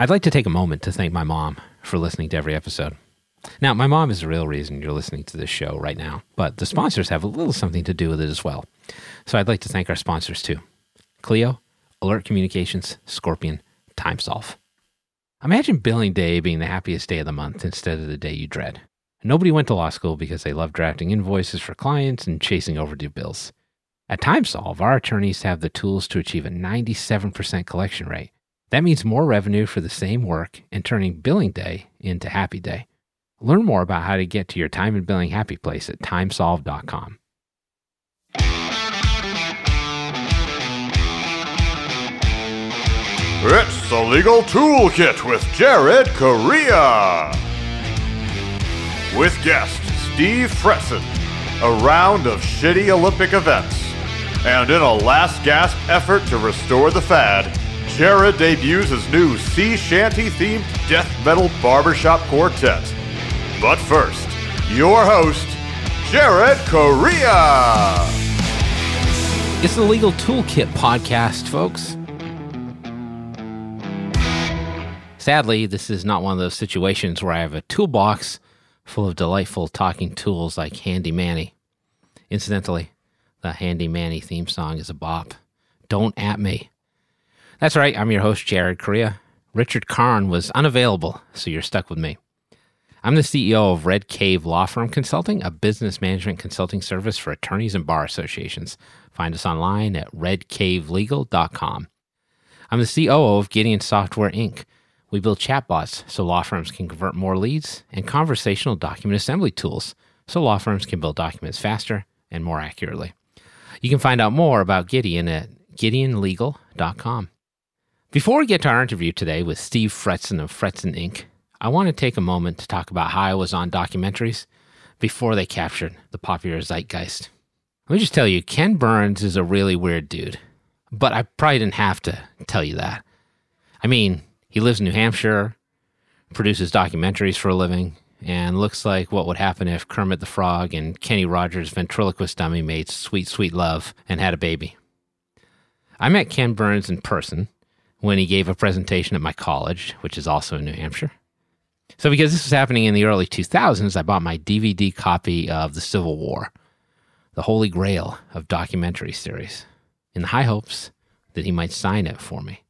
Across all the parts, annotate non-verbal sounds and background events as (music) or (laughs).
I'd like to take a moment to thank my mom for listening to every episode. Now, my mom is the real reason you're listening to this show right now, but the sponsors have a little something to do with it as well. So I'd like to thank our sponsors too Clio, Alert Communications, Scorpion, TimeSolv. Imagine billing day being the happiest day of the month instead of the day you dread. Nobody went to law school because they love drafting invoices for clients and chasing overdue bills. At TimeSolv, our attorneys have the tools to achieve a 97% collection rate. That means more revenue for the same work and turning billing day into happy day. Learn more about how to get to your time and billing happy place at timesolv.com. It's the Legal Toolkit with Jared Correia. With guest Steve Fretzin, a round of shitty Olympic events. And in a last gasp effort to restore the fad, Jared debuts his new sea shanty themed death metal barbershop quartet. But first, your host, Jared Correia. It's the Legal Toolkit podcast, folks. Sadly, this is not one of those situations where I have a toolbox full of delightful talking tools like Handy Manny. Incidentally, the Handy Manny theme song is a bop. Don't at me. That's right, I'm your host, Jared Correia. Richard Karn was unavailable, so you're stuck with me. I'm the CEO of Red Cave Law Firm Consulting, a business management consulting service for attorneys and bar associations. Find us online at redcavelegal.com. I'm the COO of Gideon Software Inc., we build chatbots so law firms can convert more leads and conversational document assembly tools so law firms can build documents faster and more accurately. You can find out more about Gideon at gideonlegal.com. Before we get to our interview today with Steve Fretzin of Fretzin Inc., I want to take a moment to talk about how I was on documentaries before they captured the popular zeitgeist. Let me just tell you, Ken Burns is a really weird dude, but I probably didn't have to tell you that. I mean, he lives in New Hampshire, produces documentaries for a living, and looks like what would happen if Kermit the Frog and Kenny Rogers' ventriloquist dummy made sweet, sweet love and had a baby. I met Ken Burns in person when he gave a presentation at my college, which is also in New Hampshire. So, because this was happening in the early 2000s, I bought my DVD copy of The Civil War, the holy grail of documentary series, in the high hopes that he might sign it for me.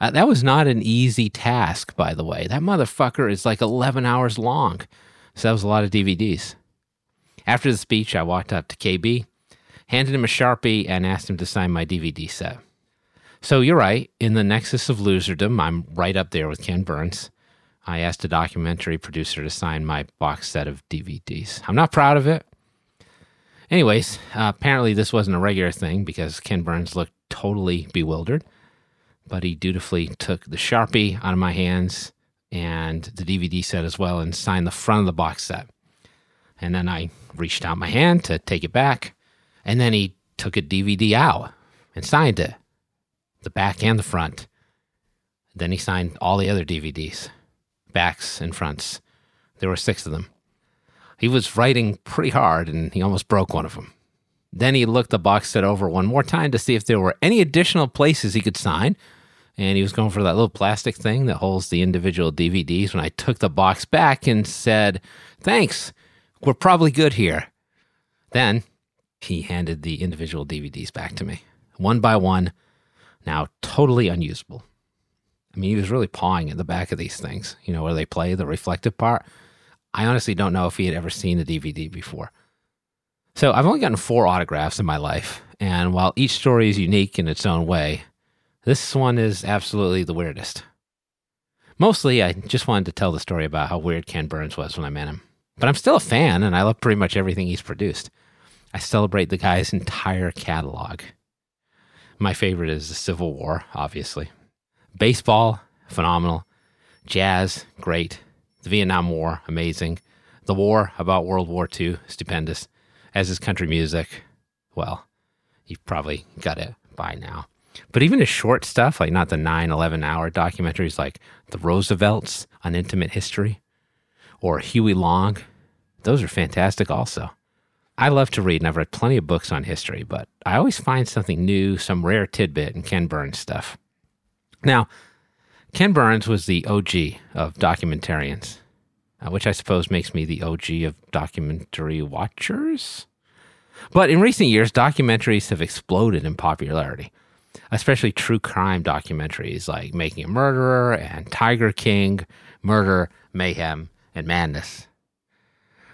Uh, that was not an easy task, by the way. That motherfucker is like 11 hours long. So that was a lot of DVDs. After the speech, I walked up to KB, handed him a Sharpie, and asked him to sign my DVD set. So you're right. In the nexus of loserdom, I'm right up there with Ken Burns. I asked a documentary producer to sign my box set of DVDs. I'm not proud of it. Anyways, uh, apparently this wasn't a regular thing because Ken Burns looked totally bewildered but he dutifully took the Sharpie out of my hands and the DVD set as well and signed the front of the box set. And then I reached out my hand to take it back. And then he took a DVD out and signed it, the back and the front. Then he signed all the other DVDs, backs and fronts. There were six of them. He was writing pretty hard and he almost broke one of them. Then he looked the box set over one more time to see if there were any additional places he could sign and he was going for that little plastic thing that holds the individual DVDs. When I took the box back and said, Thanks, we're probably good here. Then he handed the individual DVDs back to me, one by one, now totally unusable. I mean, he was really pawing at the back of these things, you know, where they play the reflective part. I honestly don't know if he had ever seen a DVD before. So I've only gotten four autographs in my life, and while each story is unique in its own way, this one is absolutely the weirdest. Mostly, I just wanted to tell the story about how weird Ken Burns was when I met him. But I'm still a fan, and I love pretty much everything he's produced. I celebrate the guy's entire catalog. My favorite is the Civil War, obviously. Baseball, phenomenal. Jazz, great. The Vietnam War, amazing. The war about World War II, stupendous. As is country music, well, you've probably got it by now. But even the short stuff, like not the 9, 11 hour documentaries like The Roosevelts, An Intimate History, or Huey Long, those are fantastic also. I love to read and I've read plenty of books on history, but I always find something new, some rare tidbit in Ken Burns stuff. Now, Ken Burns was the OG of documentarians, uh, which I suppose makes me the OG of documentary watchers. But in recent years, documentaries have exploded in popularity, especially true crime documentaries like Making a Murderer and Tiger King, Murder, Mayhem, and Madness.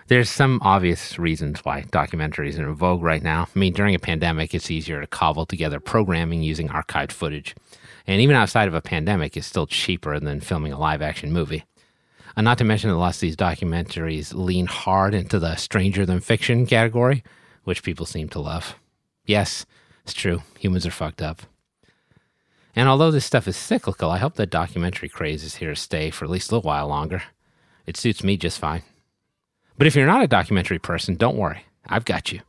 There's some obvious reasons why documentaries are in vogue right now. I mean, during a pandemic, it's easier to cobble together programming using archived footage. And even outside of a pandemic, it's still cheaper than filming a live action movie. And not to mention that lots of these documentaries lean hard into the stranger than fiction category, which people seem to love. Yes, it's true. Humans are fucked up. And although this stuff is cyclical, I hope the documentary craze is here to stay for at least a little while longer. It suits me just fine. But if you're not a documentary person, don't worry. I've got you.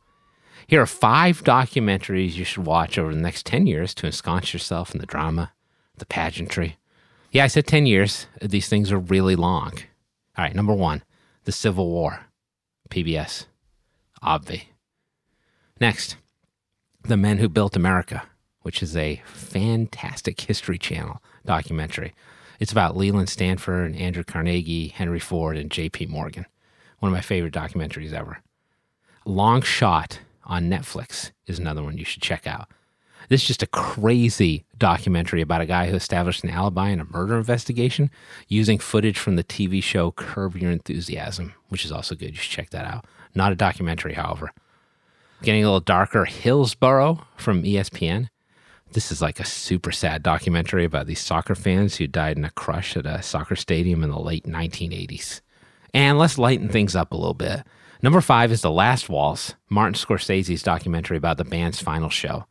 Here are five documentaries you should watch over the next 10 years to ensconce yourself in the drama, the pageantry. Yeah, I said 10 years. These things are really long. All right, number one, The Civil War, PBS, Obvi. Next, The Men Who Built America, which is a fantastic History Channel documentary. It's about Leland Stanford, Andrew Carnegie, Henry Ford, and J.P. Morgan. One of my favorite documentaries ever. Long Shot on Netflix is another one you should check out. This is just a crazy documentary about a guy who established an alibi in a murder investigation using footage from the TV show Curb Your Enthusiasm, which is also good. You should check that out. Not a documentary, however. Getting a little darker, Hillsborough from ESPN. This is like a super sad documentary about these soccer fans who died in a crush at a soccer stadium in the late 1980s. And let's lighten things up a little bit. Number five is The Last Waltz, Martin Scorsese's documentary about the band's final show.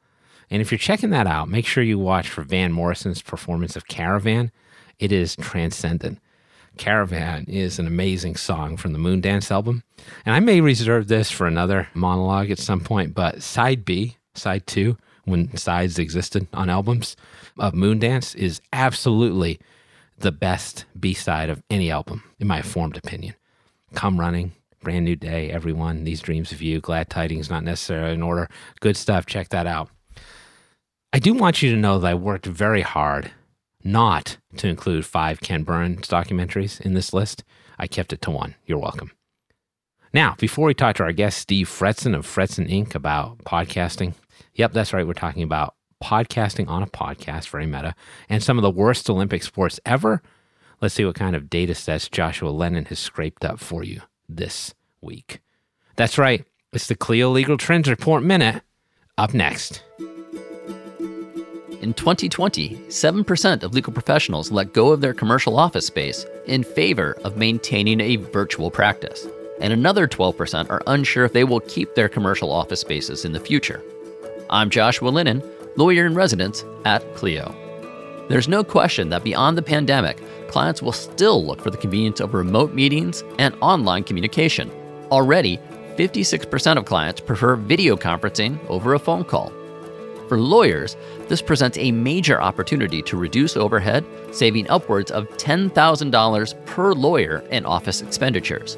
And if you're checking that out, make sure you watch for Van Morrison's performance of Caravan. It is transcendent. Caravan is an amazing song from the Moondance album. And I may reserve this for another monologue at some point, but side B, side two, when sides existed on albums of Moondance, is absolutely the best B side of any album, in my formed opinion. Come Running, Brand New Day, Everyone, These Dreams of You, Glad Tidings, not necessarily in order. Good stuff. Check that out. I do want you to know that I worked very hard not to include five Ken Burns documentaries in this list. I kept it to one. You're welcome. Now, before we talk to our guest, Steve Fretzin of Fretzin Inc., about podcasting, yep, that's right. We're talking about podcasting on a podcast, very meta, and some of the worst Olympic sports ever. Let's see what kind of data sets Joshua Lenon has scraped up for you this week. That's right. It's the Clio Legal Trends Report Minute. Up next. In 2020, 7% of legal professionals let go of their commercial office space in favor of maintaining a virtual practice, and another 12% are unsure if they will keep their commercial office spaces in the future. I'm Joshua Lenon, lawyer in residence at Clio. There's no question that beyond the pandemic, clients will still look for the convenience of remote meetings and online communication. Already, 56% of clients prefer video conferencing over a phone call. For lawyers, this presents a major opportunity to reduce overhead, saving upwards of $10,000 per lawyer in office expenditures.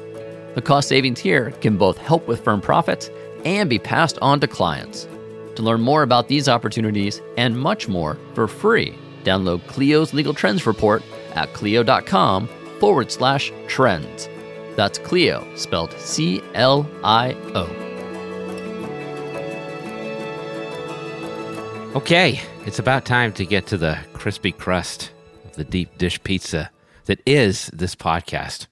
The cost savings here can both help with firm profits and be passed on to clients. To learn more about these opportunities and much more for free, download Clio's Legal Trends Report at clio.com forward slash trends. That's Clio, spelled C L I O. Okay, it's about time to get to the crispy crust of the deep dish pizza that is this podcast.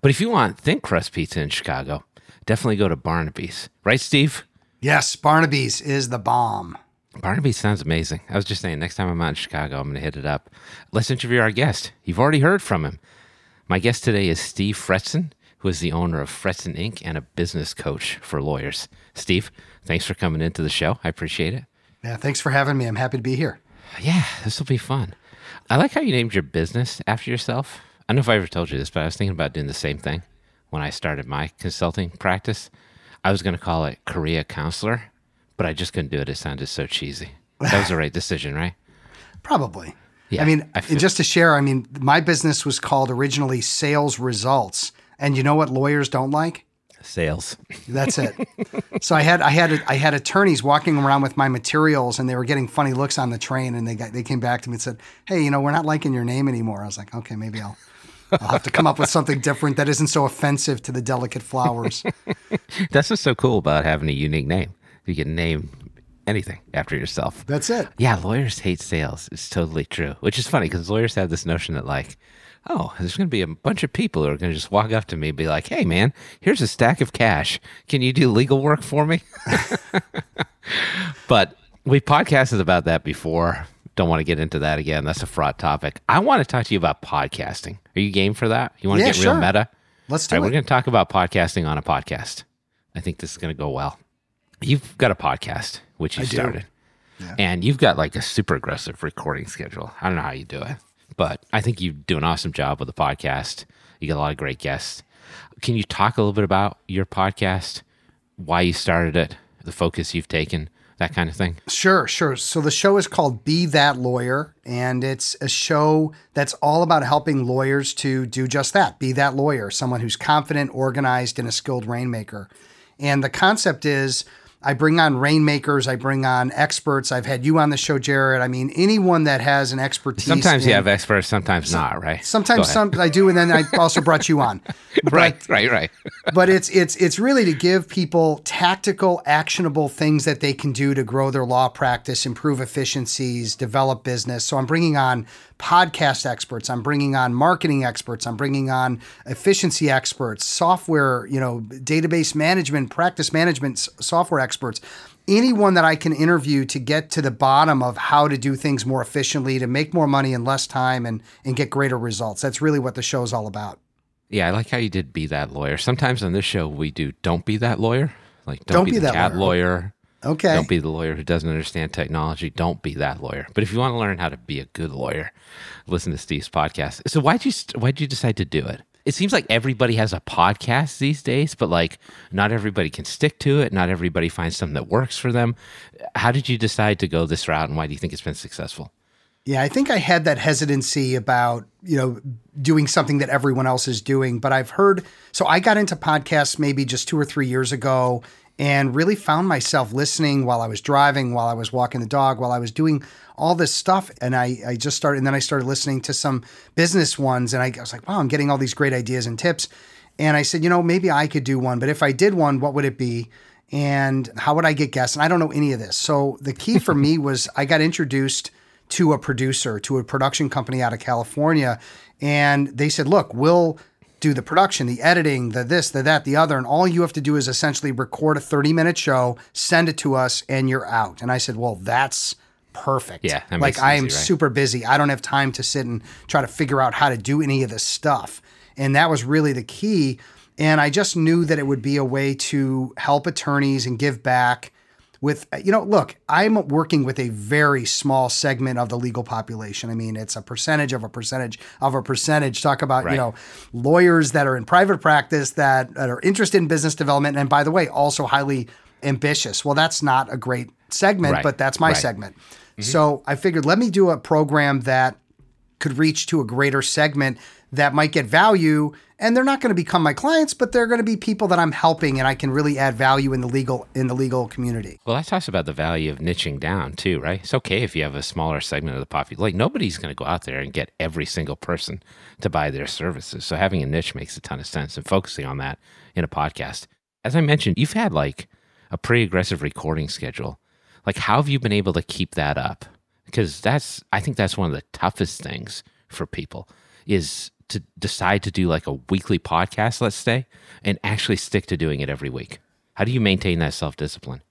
But if you want thin crust pizza in Chicago, definitely go to Barnaby's. Right, Steve? Yes, Barnaby's is the bomb. Barnaby's sounds amazing. I was just saying, next time I'm out in Chicago, I'm going to hit it up. Let's interview our guest. You've already heard from him. My guest today is Steve Fretzin, who is the owner of Fretzin Inc. and a business coach for lawyers. Steve, thanks for coming into the show. I appreciate it. Yeah, thanks for having me. I'm happy to be here. Yeah, this will be fun. I like how you named your business after yourself. I don't know if I ever told you this, but I was thinking about doing the same thing when I started my consulting practice. I was going to call it Correia Counselor, but I just couldn't do it. It sounded so cheesy. That was the right decision, right? (laughs) Probably. Yeah, I mean, I feel- just to share, I mean, my business was called originally Sales Results. And you know what lawyers don't like? Sales. That's it. (laughs) so I had I had I had attorneys walking around with my materials, and they were getting funny looks on the train, and they got they came back to me and said, "Hey, you know, we're not liking your name anymore." I was like, "Okay, maybe I'll." I'll have to come up with something different that isn't so offensive to the delicate flowers. (laughs) That's what's so cool about having a unique name. You can name anything after yourself. That's it. Yeah, lawyers hate sales. It's totally true. Which is funny because lawyers have this notion that like, oh, there's going to be a bunch of people who are going to just walk up to me and be like, "Hey, man, here's a stack of cash. Can you do legal work for me?" (laughs) but we've podcasted about that before. Don't want to get into that again. That's a fraught topic. I want to talk to you about podcasting. Are you game for that? You want to Yeah, get real meta? Let's do All right, it. we're going to talk about podcasting on a podcast. I think this is going to go well. You've got a podcast, which you I started, and you've got like a super aggressive recording schedule. I don't know how you do it, but I think you do an awesome job with the podcast. You get a lot of great guests. Can you talk a little bit about your podcast, why you started it, the focus you've taken, that kind of thing? Sure, sure. So the show is called Be That Lawyer, and it's a show that's all about helping lawyers to do just that be that lawyer, someone who's confident, organized, and a skilled rainmaker. And the concept is I bring on rainmakers, I bring on experts. I've had you on the show, Jared. I mean, anyone that has an expertise. Sometimes you have experts, sometimes not, right? Sometimes some I do, and then I also brought you on. (laughs) right, right, right. (laughs) but it's it's it's really to give people tactical actionable things that they can do to grow their law practice improve efficiencies develop business so i'm bringing on podcast experts i'm bringing on marketing experts i'm bringing on efficiency experts software you know database management practice management s- software experts anyone that i can interview to get to the bottom of how to do things more efficiently to make more money in less time and and get greater results that's really what the show is all about Yeah, I like how you did be that lawyer. Sometimes on this show we do don't be that lawyer. Like don't, Don't be, be the that cat lawyer. lawyer. Okay Don't be the lawyer who doesn't understand technology. Don't be that lawyer. But if you want to learn how to be a good lawyer, listen to Steve's podcast. So why'd you why'd you decide to do it? It seems like everybody has a podcast these days, but like not everybody can stick to it. Not everybody finds something that works for them. How did you decide to go this route, and why do you think it's been successful? Yeah, I think I had that hesitancy about, you know, doing something that everyone else is doing. But I've heard, so I got into podcasts maybe just two or three years ago and really found myself listening while I was driving, while I was walking the dog, while I was doing all this stuff. And I, I just started, and then I started listening to some business ones. And I, I was like, wow, I'm getting all these great ideas and tips. And I said, you know, maybe I could do one. But if I did one, what would it be? And how would I get guests? And I don't know any of this. So the key for me (laughs) was I got introduced to a producer, to a production company out of California. And they said, look, we'll do the production, the editing, the this, the that, the other. And all you have to do is essentially record a 30 minute show, send it to us, and you're out. And I said, well, that's perfect. Yeah, like I am easy, right? super busy. I don't have time to sit and try to figure out how to do any of this stuff. And that was really the key. And I just knew that it would be a way to help attorneys and give back with uh, you know look i'm working with a very small segment of the legal population i mean it's a percentage of a percentage of a percentage talk about Right. you know lawyers that are in private practice that, that are interested in business development and by the way also highly ambitious well that's not a great segment Right. but that's my Right. segment mm-hmm. so i figured let me do a program that could reach to a greater segment that might get value and they're not going to become my clients but they're going to be people that i'm helping and i can really add value in the legal in the legal community Well, that talks about the value of niching down too, right? It's okay if you have a smaller segment of the population. Like nobody's going to go out there and get every single person to buy their services. So having a niche makes a ton of sense and focusing on that in a podcast. As I mentioned, you've had like a pretty aggressive recording schedule. Like how have you been able to keep that up? Because that's I think that's one of the toughest things for people is to decide to do like a weekly podcast, let's say, and actually stick to doing it every week. How do you maintain that self-discipline?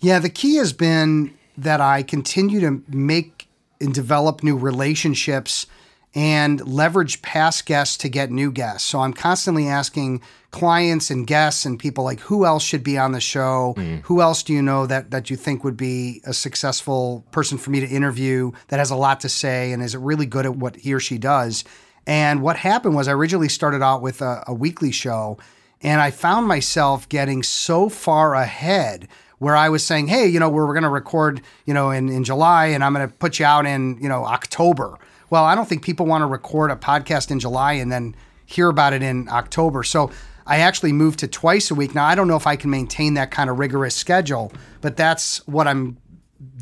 Yeah, the key has been that I continue to make and develop new relationships and leverage past guests to get new guests. So I'm constantly asking clients and guests and people like who else should be on the show? Mm. Who else do you know that that you think would be a successful person for me to interview that has a lot to say and is really good at what he or she does? And what happened was I originally started out with a, a weekly show and I found myself getting so far ahead where I was saying, hey, you know, we're, we're going to record, you know, in, in July and I'm going to put you out in, you know, October. Well, I don't think people want to record a podcast in July and then hear about it in October. So I actually moved to twice a week. Now, I don't know if I can maintain that kind of rigorous schedule, but that's what I'm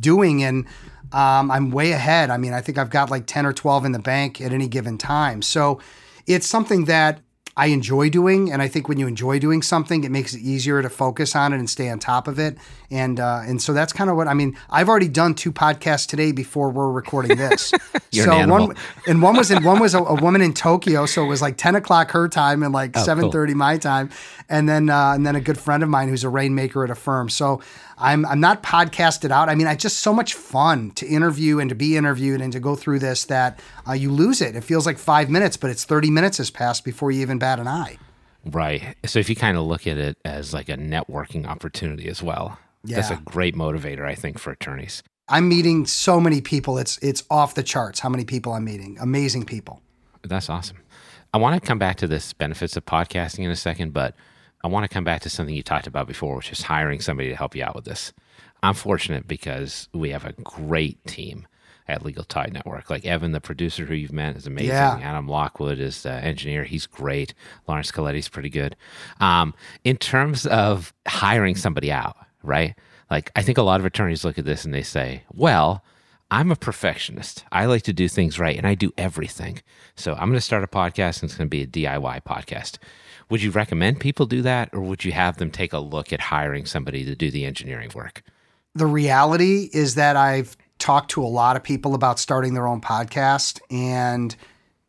doing. And um, I'm way ahead. I mean, I think I've got like 10 or 12 in the bank at any given time. So it's something that I enjoy doing, and I think when you enjoy doing something, it makes it easier to focus on it and stay on top of it. And uh, and so that's kind of what I mean. I've already done two podcasts today before we're recording this. (laughs) So an one and one was in one was a, a woman in Tokyo, so it was like ten o'clock her time and like Oh, cool. seven thirty my time, and then uh, and then a good friend of mine who's a rainmaker at a firm. So I'm I'm not podcasted out. I mean, I just so much fun to interview and to be interviewed and to go through this that uh, you lose it. It feels like five minutes, but it's thirty minutes has passed before you even bat an eye. Right. So if you kind of look at it as like a networking opportunity as well, that's a great motivator, I think, for attorneys. I'm meeting so many people. It's it's off the charts. How many people I'm meeting? Amazing people. That's awesome. I want to come back to this benefits of podcasting in a second, but I want to come back to something you talked about before, which is hiring somebody to help you out with this. I'm fortunate because we have a great team at Legal Talk Network. Like Evan, the producer who you've met, is amazing. Yeah. Adam Lockwood is the engineer. He's great. Laurence Colletti's pretty good. Um, in terms of hiring somebody out, right? Like I think a lot of attorneys look at this and they say, well, I'm a perfectionist. I like to do things right and I do everything. So I'm going to start a podcast and it's going to be a DIY podcast. Would you recommend people do that or would you have them take a look at hiring somebody to do the engineering work? the reality is that I've talked to a lot of people about starting their own podcast, and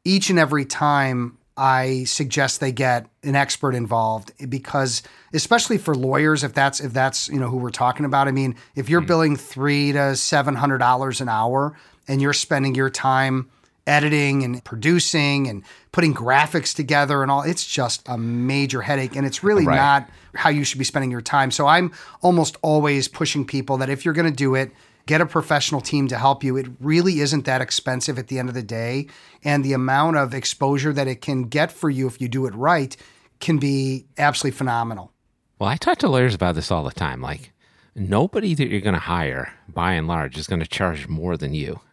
each and every time I suggest they get an expert involved eh, because, especially for lawyers, if that's if that's you know who we're talking about. I mean, if you're hmm. billing three to seven hundred dollars an hour, and you're spending your time editing and producing and putting graphics together and all it's just a major headache and it's really Right. not how you should be spending your time so i'm almost always pushing people that if you're going to do it get a professional team to help you it really isn't that expensive at the end of the day and the amount of exposure that it can get for you if you do it right can be absolutely phenomenal Well, I talk to lawyers about this all the time. Like, nobody that you're going to hire, by and large, is going to charge more than you. (laughs)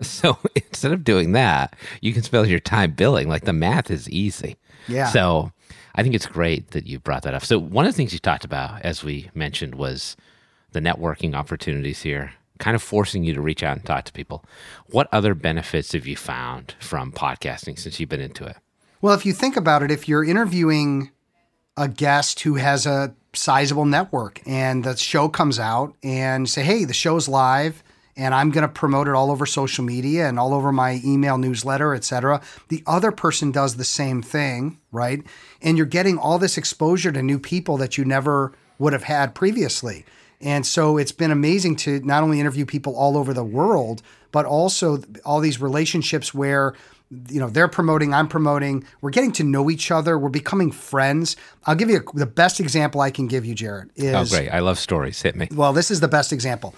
So (laughs) instead of doing that, you can spend your time billing. Like, the math is easy. Yeah. So I think it's great that you brought that up. So, one of the things you talked about, as we mentioned, was the networking opportunities here, kind of forcing you to reach out and talk to people. What other benefits have you found from podcasting since you've been into it? Well, if you think about it, if you're interviewing a guest who has a sizable network and the show comes out and say, hey, the show's live and I'm going to promote it all over social media and all over my email newsletter, et cetera. The other person does the same thing, right? And you're getting all this exposure to new people that you never would have had previously. And so it's been amazing to not only interview people all over the world, but also all these relationships where you know they're promoting i'm promoting we're getting to know each other we're becoming friends i'll give you a, the best example i can give you jared oh, is Oh, great. I love stories. Hit me. well, this is the best example.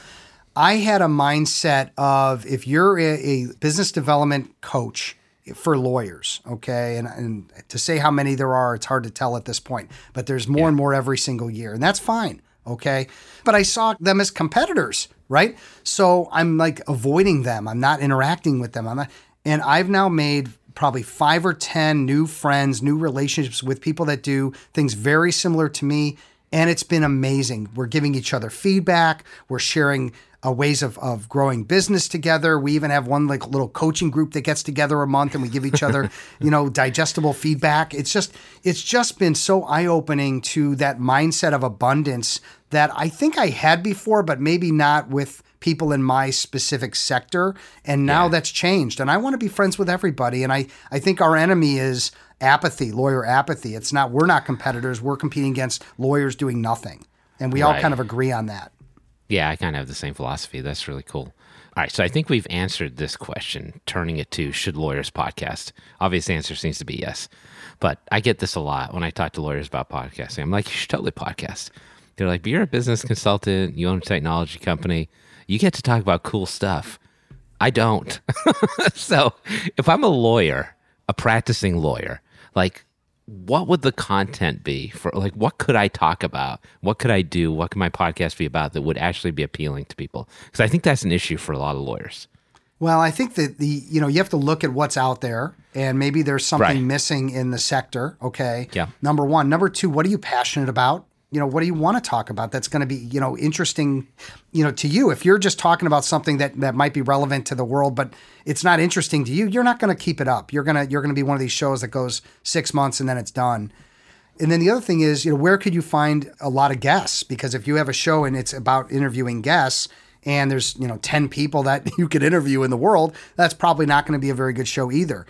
I had a mindset of if you're a, a business development coach for lawyers, okay, and, and to say how many there are, it's hard to tell at this point, but there's more and more every single year, and that's fine, okay. But I saw them as competitors, right? So I'm like avoiding them. I'm not interacting with them. I'm not, and I've now made probably five or 10 new friends, new relationships with people that do things very similar to me. And it's been amazing. We're giving each other feedback. We're sharing uh, ways of, of growing business together. We even have one like little coaching group that gets together a month and we give each other, (laughs) you know, digestible feedback. It's just, it's just been so eye opening to that mindset of abundance that I think I had before, but maybe not with people in my specific sector. And now that's changed. And I want to be friends with everybody. And I, I think our enemy is apathy, lawyer apathy. It's not, we're not competitors. We're competing against lawyers doing nothing. And we all kind of agree on that. Yeah, I kind of have the same philosophy. That's really cool. All right, so I think we've answered this question, turning it to should lawyers podcast? Obvious answer seems to be yes. But I get this a lot when I talk to lawyers about podcasting. I'm like, you should totally podcast. They're like, but you're a business consultant, you own a technology company, you get to talk about cool stuff. I don't. (laughs) so if I'm a lawyer, a practicing lawyer, like what would the content be for like what could I talk about? What could I do? What could my podcast be about that would actually be appealing to people? Because I think that's an issue for a lot of lawyers. Well, I think that the you know you have to look at what's out there, and maybe there's something Right. missing in the sector. Okay. Yeah. Number one. Number two. What are you passionate about? You know, what do you want to talk about? That's going to be you know interesting, you know, to you. If you're just talking about something that that might be relevant to the world, but it's not interesting to you, you're not going to keep it up. You're gonna you're gonna be one of these shows that goes six months and then it's done. And then the other thing is, you know, where could you find a lot of guests? Because if you have a show and it's about interviewing guests and there's, you know, 10 people that (laughs) you could interview in the world, that's probably not going to be a very good show either.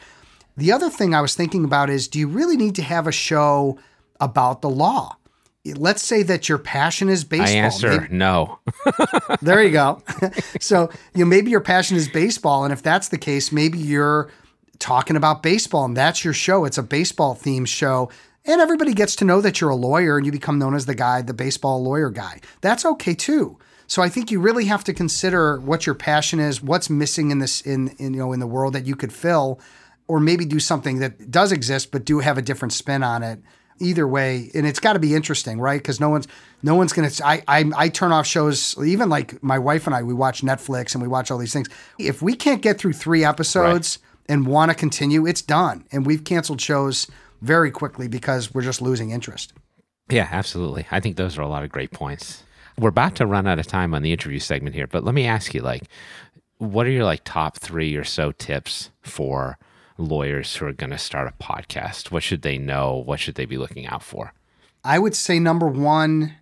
The other thing I was thinking about is do you really need to have a show about the law? Let's say that your passion is baseball. I answer Maybe- no. (laughs) (laughs) there you go. (laughs) so, you know, maybe your passion is baseball. And if that's the case, maybe you're talking about baseball and that's your show. It's a baseball themed show. And everybody gets to know that you're a lawyer and you become known as the guy, the baseball lawyer guy. That's okay too. So I think you really have to consider what your passion is, what's missing in this in, in you know in the world that you could fill, or maybe do something that does exist but do have a different spin on it either way and it's got to be interesting right? Because no one's no one's gonna I, I i turn off shows even like my wife and i we watch netflix and we watch all these things. If we can't get through three episodes and want to continue it's done. And we've canceled shows very quickly because we're just losing interest. Yeah, absolutely. I think those are a lot of great points. We're about to run out of time on the interview segment here, but let me ask you like what are your like top 3 or so tips for lawyers who are going to start a podcast? What should they know? What should they be looking out for? i would say number one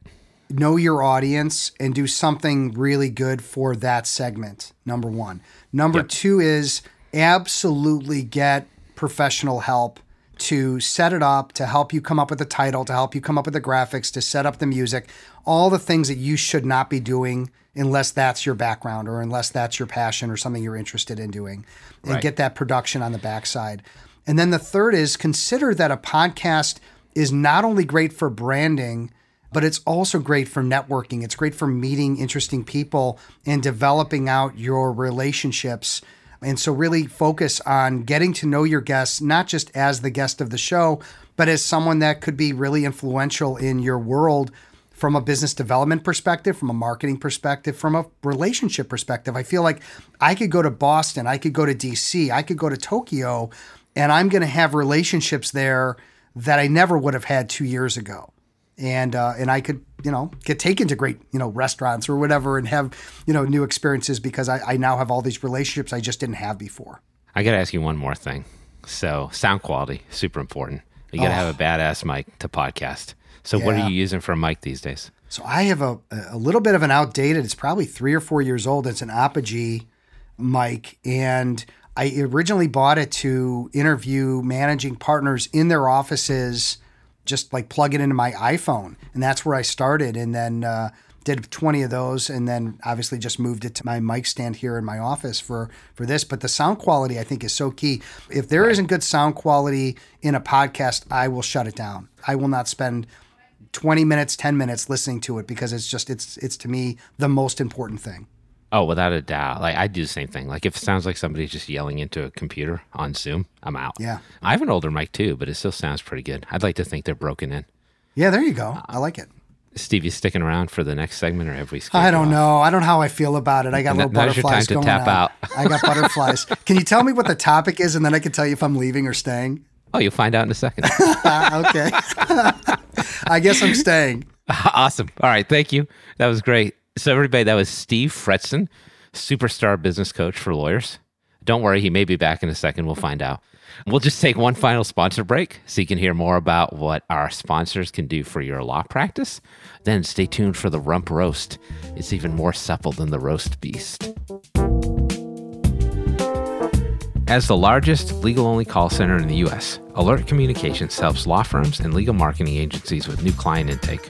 know your audience and do something really good for that segment number one number Yep. two is absolutely get professional help to set it up, to help you come up with the title, to help you come up with the graphics, to set up the music, all the things that you should not be doing unless that's your background or unless that's your passion or something you're interested in doing, and Right. get that production on the backside. And then the third is consider that a podcast is not only great for branding, but it's also great for networking. It's great for meeting interesting people and developing out your relationships. And so, really focus on getting to know your guests, not just as the guest of the show, but as someone that could be really influential in your world from a business development perspective, from a marketing perspective, from a relationship perspective. I feel like I could go to Boston, I could go to DC, I could go to Tokyo, and I'm going to have relationships there that I never would have had two years ago and uh, and I could you know get taken to great you know restaurants or whatever and have you know new experiences because I, I now have all these relationships I just didn't have before. I got to ask you one more thing. So, sound quality, super important. You got to have a badass mic to podcast. So, what are you using for a mic these days? So I have a a little bit of an outdated. It's probably three or four years old. It's an Apogee mic, and I originally bought it to interview managing partners in their offices. Just like plug it into my iPhone, and that's where I started. And then uh, did 20 of those, and then obviously just moved it to my mic stand here in my office for for this. But the sound quality I think is so key. If there not good sound quality in a podcast, I will shut it down. I will not spend 20 minutes 10 minutes listening to it because it's just it's it's to me the most important thing Oh, without a doubt. Like I do the same thing. Like if it sounds like somebody's just yelling into a computer on Zoom, I'm out. Yeah. I have an older mic too, but it still sounds pretty good. I'd like to think they're broken in. yeah there you go uh, i like it Steve, you sticking around for the next segment, or have we? i don't know i don't know how i feel about it i got N- little butterflies time to going tap on. out. i got (laughs) butterflies can you tell me what the topic is and then i can tell you if i'm leaving or staying Oh, you'll find out in a second. (laughs) Ah, okay (laughs) i guess i'm staying (laughs) awesome. All right, thank you. That was great. So everybody, that was Steve Fretzin, superstar business coach for lawyers. Don't worry, he may be back in a second. We'll find out. We'll just take one final sponsor break so you can hear more about what our sponsors can do for your law practice. Then stay tuned for the rump roast. It's even more supple than the roast beast. As the largest legal only call center in the U.S., Alert Communications helps law firms and legal marketing agencies with new client intake.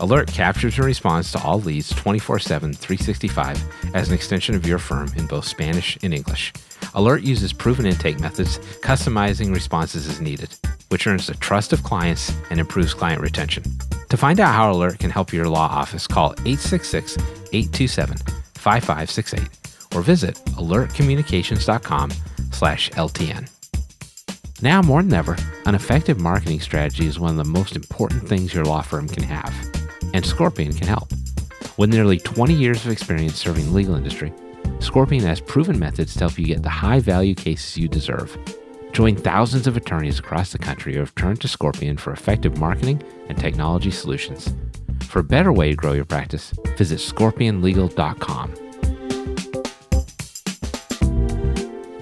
Alert captures and responds to all leads 24 7, 365 as an extension of your firm in both Spanish and English. Alert uses proven intake methods, customizing responses as needed, which earns the trust of clients and improves client retention. To find out how Alert can help your law office, call 866 827 5568 or visit alertcommunications.com slash LTN. Now more than ever, an effective marketing strategy is one of the most important things your law firm can have, and Scorpion can help. With nearly 20 years of experience serving the legal industry, Scorpion has proven methods to help you get the high value cases you deserve. Join thousands of attorneys across the country who have turned to Scorpion for effective marketing and technology solutions. For a better way to grow your practice, visit scorpionlegal.com.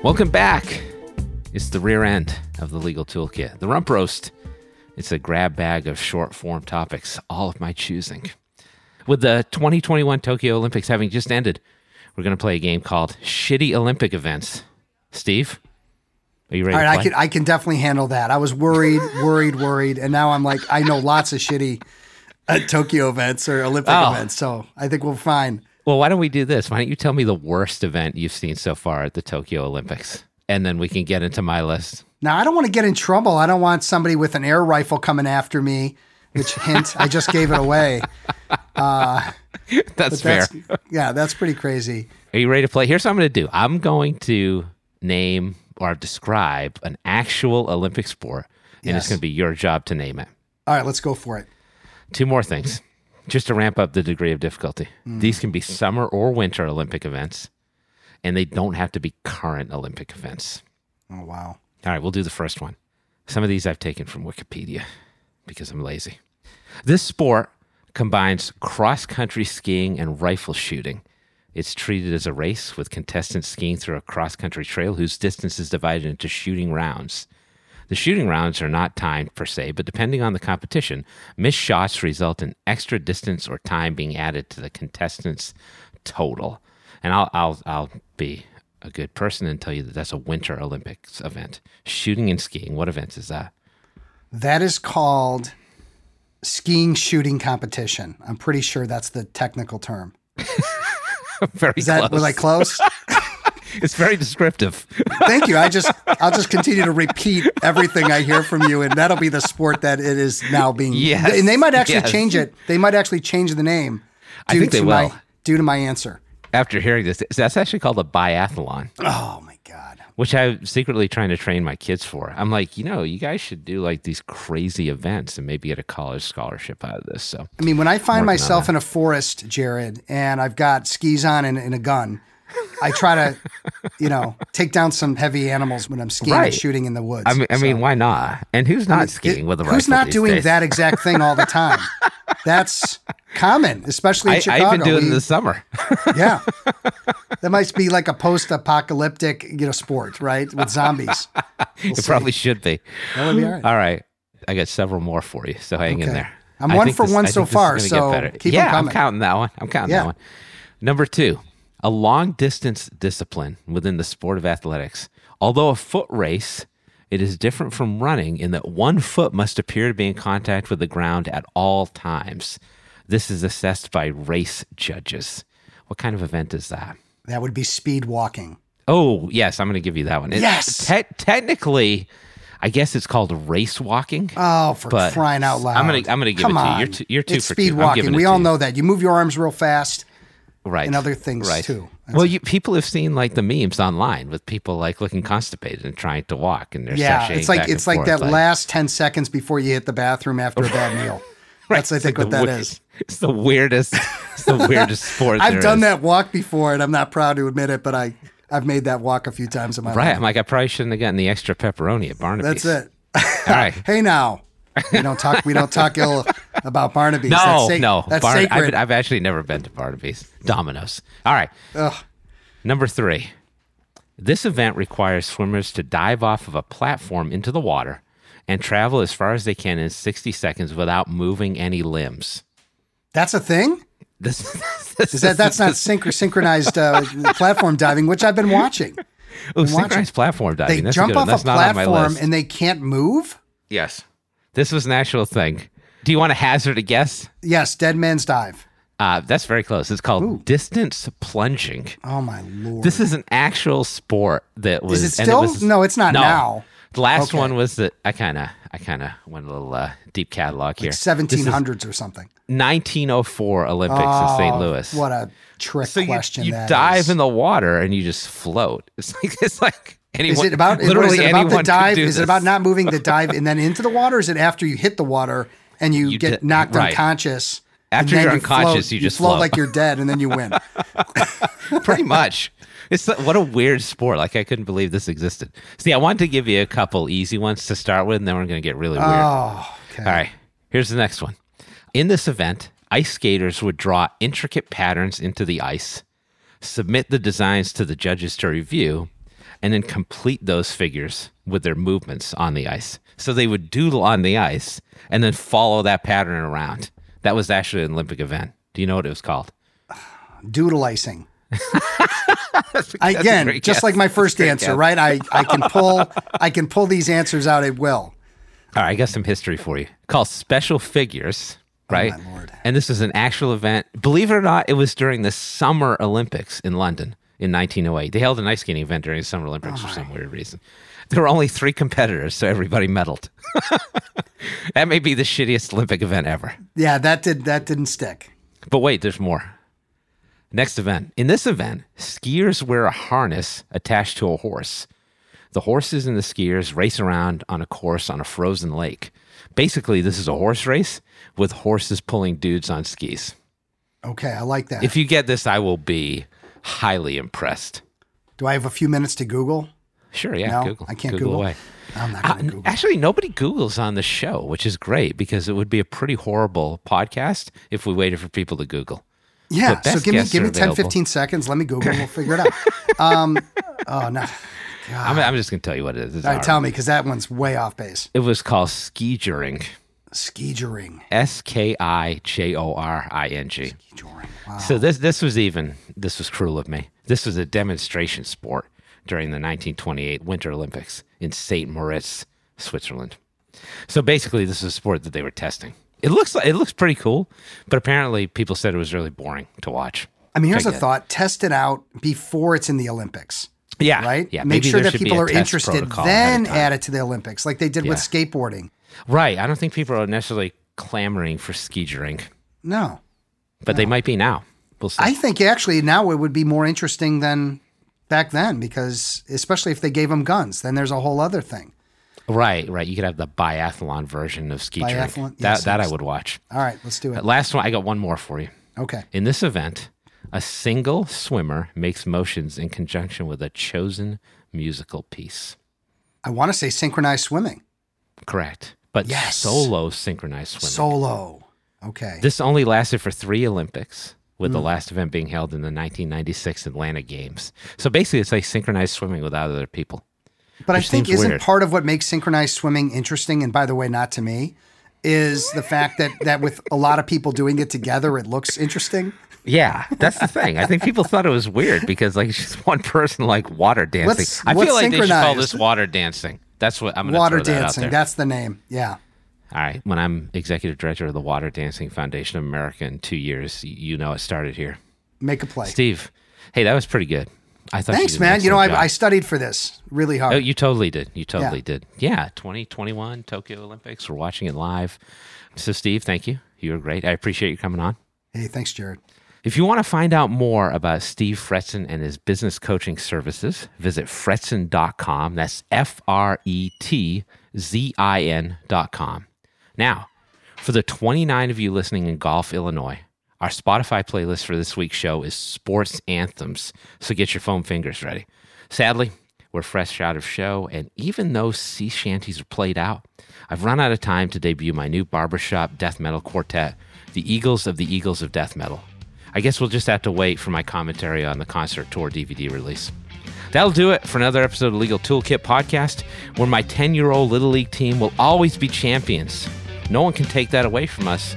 Welcome back. It's the rear end of the legal toolkit, the rump roast. It's a grab bag of short form topics, all of my choosing. With the 2021 Tokyo Olympics having just ended, we're going to play a game called Shitty Olympic Events. Steve, are you ready? All right, I can I can definitely handle that. I was worried, (laughs) worried, worried, and now I'm like I know lots of shitty uh, Tokyo events or Olympic Oh. events, so I think we're fine. Well, why don't we do this? Why don't you tell me the worst event you've seen so far at the Tokyo Olympics? And then we can get into my list. Now I don't want to get in trouble. I don't want somebody with an air rifle coming after me. Which hint? I just gave it away. (laughs) Uh, that's fair. That's, yeah, that's pretty crazy. Are you ready to play? Here's what I'm going to do I'm going to name or describe an actual Olympic sport, and it's going to be your job to name it. All right, let's go for it. Two more things, just to ramp up the degree of difficulty. Mm. These can be summer or winter Olympic events, and they don't have to be current Olympic events. Oh wow. All right, we'll do the first one. Some of these I've taken from Wikipedia because I'm lazy. This sport combines cross country skiing and rifle shooting. It's treated as a race with contestants skiing through a cross country trail whose distance is divided into shooting rounds. The shooting rounds are not timed per se, but depending on the competition, missed shots result in extra distance or time being added to the contestants' total. And I'll, I'll, I'll be a good person and tell you that that's a Winter Olympics event. Shooting and skiing, what event is that? That is called skiing shooting competition. I'm pretty sure that's the technical term. (laughs) very Is that close. was I close? (laughs) it's very descriptive. Thank you. I just I'll just continue to repeat everything I hear from you, and that'll be the sport that it is now being. Yes, and they might actually yes. change it. They might actually change the name. I think they will. My, due to my answer. After hearing this, that's actually called a biathlon. Oh my god. which I'm secretly trying to train my kids for. I'm like, you know, you guys should do like these crazy events and maybe get a college scholarship out of this. So, I mean, when I find myself in a forest, Jared, and I've got skis on and, and a gun, I try to, you know, take down some heavy animals when I'm skiing Right. and shooting in the woods. I mean, I mean, why not? And who's not skiing It- with a rifle? Who's not doing days? that exact thing all the time? (laughs) That's common, especially in I, Chicago. I've been doing it We- in the summer. (laughs) Yeah. (laughs) that might be like a post-apocalyptic, you know, sport, right? With zombies. We'll it see. probably should be. That would be all right. All right, I got several more for you, so hang in there. I'm I one for this- one so this far, so keep yeah, I'm counting that one. I'm counting Yeah. that one. Number two, a long distance discipline within the sport of athletics. Although a foot race, it is different from running in that one foot must appear to be in contact with the ground at all times. This is assessed by race judges. What kind of event is that? That would be speed walking. Oh, yes, I'm going to give you that one. It- Yes! te- technically, I guess it's called race walking. Oh, for crying out loud! I'm gonna- I'm gonna give Come it to you. on. You're two- you're two it's for speed two. Walking. We all you. know that. You move your arms real fast. Right. and other things, too. That's well, you people have seen like the memes online with people like looking constipated and trying to walk, and they're Yeah, it's like it's like forth, that last ten seconds before you hit the bathroom after a bad (laughs) meal. That's I think like what that is. (laughs) It's the weirdest. It's the weirdest sport. (laughs) I've done is. that walk before, and I'm not proud to admit it, but I I've made that walk a few times in my life. Right. I'm like, I probably shouldn't have gotten the extra pepperoni at Barnaby's. That's it. All right. Hey now, we don't talk we don't talk ill about Barnaby's. No, that's sa- no. that's Barn- I've, I've actually never been to Barnaby's. Domino's. All right. Ugh. Number three. This event requires swimmers to dive off of a platform into the water and travel as far as they can in 60 seconds without moving any limbs. That's a thing. This, (laughs) this Is that that's not synch- (laughs) synchronized uh, platform diving, which I've been watching. oh, watching. synchronized platform diving. They That's jump off a not on my platform and they can't move. yes, this was an actual thing. Do you want to hazard a guess? Yes, dead man's dive. Uh, that's very close. It's called distance plunging. Oh my lord! This is an actual sport that was. Is it and still? was- No, it's not now. The last Okay. one was that I kind of, I kind of went a little uh, deep catalog here. Seventeen This is hundreds or something. 1904 Olympics in St. Oh, Louis. What a trick so you, question you that dive is. in the water and you just float. (laughs) It's like it's like anyone. Is it about literally is it about anyone the dive? do Is it about not moving the dive (laughs) and then into the water? Or is it after you hit the water and you, You get knocked right. unconscious? After you're you unconscious, float, you just float float. like you're dead, and then you win. (laughs) pretty much? It's like- what a weird sport. Like I couldn't believe this existed. See, I wanted to give you a couple easy ones to start with, and then we're going to get really weird. Oh, okay. All right, here's the next one. In this event, ice skaters would draw intricate patterns into the ice, submit the designs to the judges to review, and then complete those figures with their movements on the ice. So they would doodle on the ice and then follow that pattern around. That was actually an Olympic event. Do you know what it was called? Doodle icing. (laughs) (laughs) Again, just guess. like my first answer, guess. right? I, I can pull (laughs) I can pull these answers out at will. All right, I got some history for you. Called Special Figures, right? Oh, my Lord. And this is an actual event. Believe it or not, it was during the Summer Olympics in London in 1908. They held an ice skating event during the Summer Olympics for oh, some weird reason. There were only three competitors, so everybody medaled. (laughs) that may be the shittiest Olympic event ever. Yeah, that did that didn't stick. But wait, there's more. Next event. In this event, skiers wear a harness attached to a horse. The horses and the skiers race around on a course on a frozen lake. Basically, this is a horse race with horses pulling dudes on skis. Okay, I like that. If you get this, I will be highly impressed. Do I have a few minutes to Google? Sure, yeah, No, Google. I can't Google. away. I'm not Uh, Google. actually, nobody Googles on the show, which is great because it would be a pretty horrible podcast if we waited for people to Google. Yeah, so give me give me 10 15 seconds, let me Google, and we'll (laughs) figure it out. Um oh no. I'm, I'm just going to tell you what it is. It's All right, tell me cuz that one's way off base. It was called ski joring. Ski joring. S K I J O R I N G. Ski joring. Wow. So this this was even this was cruel of me. This was a demonstration sport during the 1928 Winter Olympics in St. Moritz, Switzerland. So basically, this is a sport that they were testing. It looks like, it looks pretty cool, but apparently people said it was really boring to watch. I mean, here's I a thought: test it out before it's in the Olympics, Yeah, right? Yeah, Make maybe sure that people are interested, protocol ahead of then add it to the Olympics, like they did with skateboarding. Right. I don't think people are necessarily clamoring for ski drink, No, but they might be now. We'll see. I think actually now it would be more interesting than back then because, especially if they gave them guns, then there's a whole other thing. right, right. You could have the biathlon version of ski drink. Biathlon? That Yes, that I yes. would watch. All right, let's do it. Last one. I got one more for you. Okay. In this event, a single swimmer makes motions in conjunction with a chosen musical piece. I want to say synchronized swimming. Correct. But Yes. solo synchronized swimming. Solo. Okay. this only lasted for three Olympics, with the Hmm. last event being held in the 1996 Atlanta Games. So basically, it's like synchronized swimming without other people. But I think isn't weird. part of what makes synchronized swimming interesting, and by the way, not to me, is the fact that that with a lot of people doing it together, it looks interesting. Yeah, that's the thing. I think people thought it was weird because like it's just one person like water dancing. I feel like they should call this water dancing. That's what I'm going to Water throw that out dancing, there. that's the name. Yeah. All right. When I'm executive director of the Water Dancing Foundation of America in two years, you know it started here. Make a play. Steve, hey, that was pretty good. I thought. Thanks, you man. You know, I, I studied for this really hard. Oh, you totally did. You totally Yeah. did. Yeah, 2021 Tokyo Olympics. We're watching it live. So, Steve, thank you. You were great. I appreciate you coming on. hey, thanks, Jared. If you want to find out more about Steve Fretzin and his business coaching services, visit fretzin.com. That's F R E T Z I N.com. Now, for the 29 of you listening in Golf, Illinois, our Spotify playlist for this week's show is Sports Anthems. So get your foam fingers ready. Sadly, we're fresh out of show, and even though sea shanties are played out, I've run out of time to debut my new barbershop death metal quartet, the Eagles of the Eagles of Death Metal. I guess we'll just have to wait for my commentary on the concert tour DVD release. That'll do it for another episode of Legal Toolkit Podcast, where my 10 year old Little League team will always be champions. No one can take that away from us,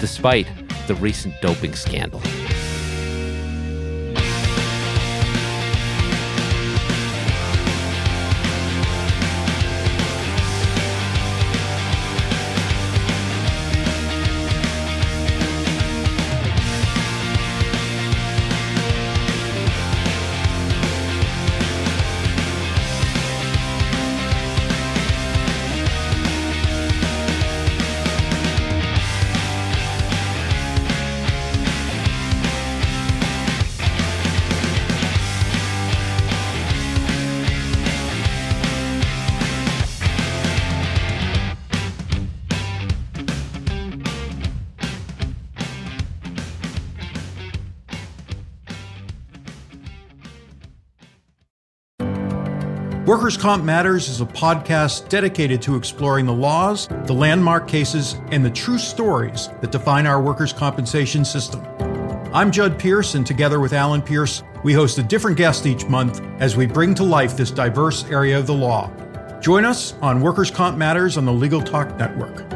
despite the recent doping scandal. Workers' Comp Matters is a podcast dedicated to exploring the laws, the landmark cases, and the true stories that define our workers' compensation system. I'm Judd Pierce, and together with Alan Pierce, we host a different guest each month as we bring to life this diverse area of the law. Join us on Workers' Comp Matters on the Legal Talk Network.